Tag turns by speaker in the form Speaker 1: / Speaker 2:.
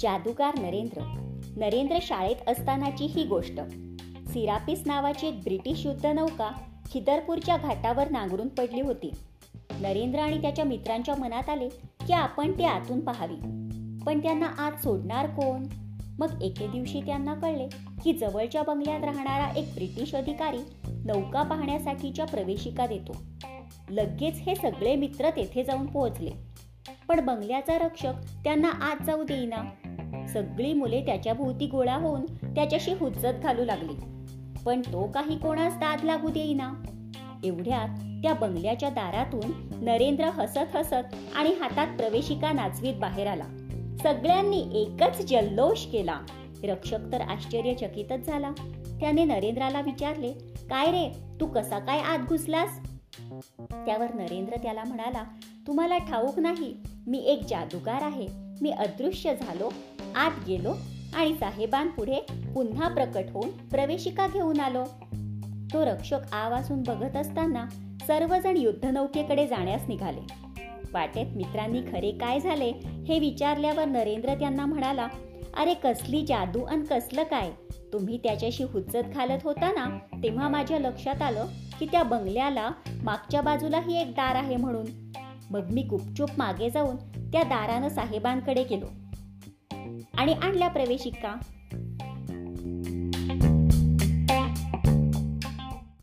Speaker 1: जादूगार नरेंद्र. नरेंद्र शाळेत असतानाची ही गोष्ट. सिरापिस नावाची एक ब्रिटिश युद्धनौका खिदरपूरच्या घाटावर नांगरून पडली होती. नरेंद्र आणि त्याच्या मित्रांच्या मनात आले की आपण ते आतून पाहावी. पण त्यांना आत सोडणार कोण? मग एके दिवशी त्यांना कळले की जवळच्या बंगल्यात राहणारा एक ब्रिटिश अधिकारी नौका पाहण्यासाठीच्या प्रवेशिका देतो. लगेच हे सगळे मित्र तेथे जाऊन पोहोचले. पण बंगल्याचा रक्षक त्यांना आत जाऊ देईना. सगळी मुले त्याच्या भोवती गोळा होऊन त्याच्याशी हुज्जत घालू लागली. पण तो काही कोणास दाद लागू देईना. एवढ्यात त्या बंगल्याच्या दारातून नरेंद्र हसत हसत आणि हातात प्रवेशिका नाचवीत बाहेर आला. सगळ्यांनी एकच जल्लोष केला. रक्षक तर आश्चर्यचकितच झाला. त्याने नरेंद्राला विचारले काय रे तू कसा काय आत घुसलास? त्यावर नरेंद्र त्याला म्हणाला तुम्हाला ठाऊक नाही मी एक जादूगार आहे. मी अदृश्य झालो आत गेलो आणि साहेबांपुढे पुन्हा प्रकट होऊन प्रवेशिका घेऊन आलो. तो रक्षक आवासून बघत असताना सर्वजण युद्धनौकेकडे जाण्यास निघाले. वाटेत मित्रांनी खरे काय झाले हे विचारल्यावर नरेंद्र त्यांना म्हणाला अरे कसली जादू आणि कसलं काय? तुम्ही त्याच्याशी हुज्जत घालत होता ना तेव्हा माझ्या लक्षात आलं की त्या बंगल्याला मागच्या बाजूलाही एक दार आहे म्हणून. मग मी गुपचूप मागे जाऊन त्या दारानं साहेबांकडे गेलो. आणि आणल्या प्रवेशिका?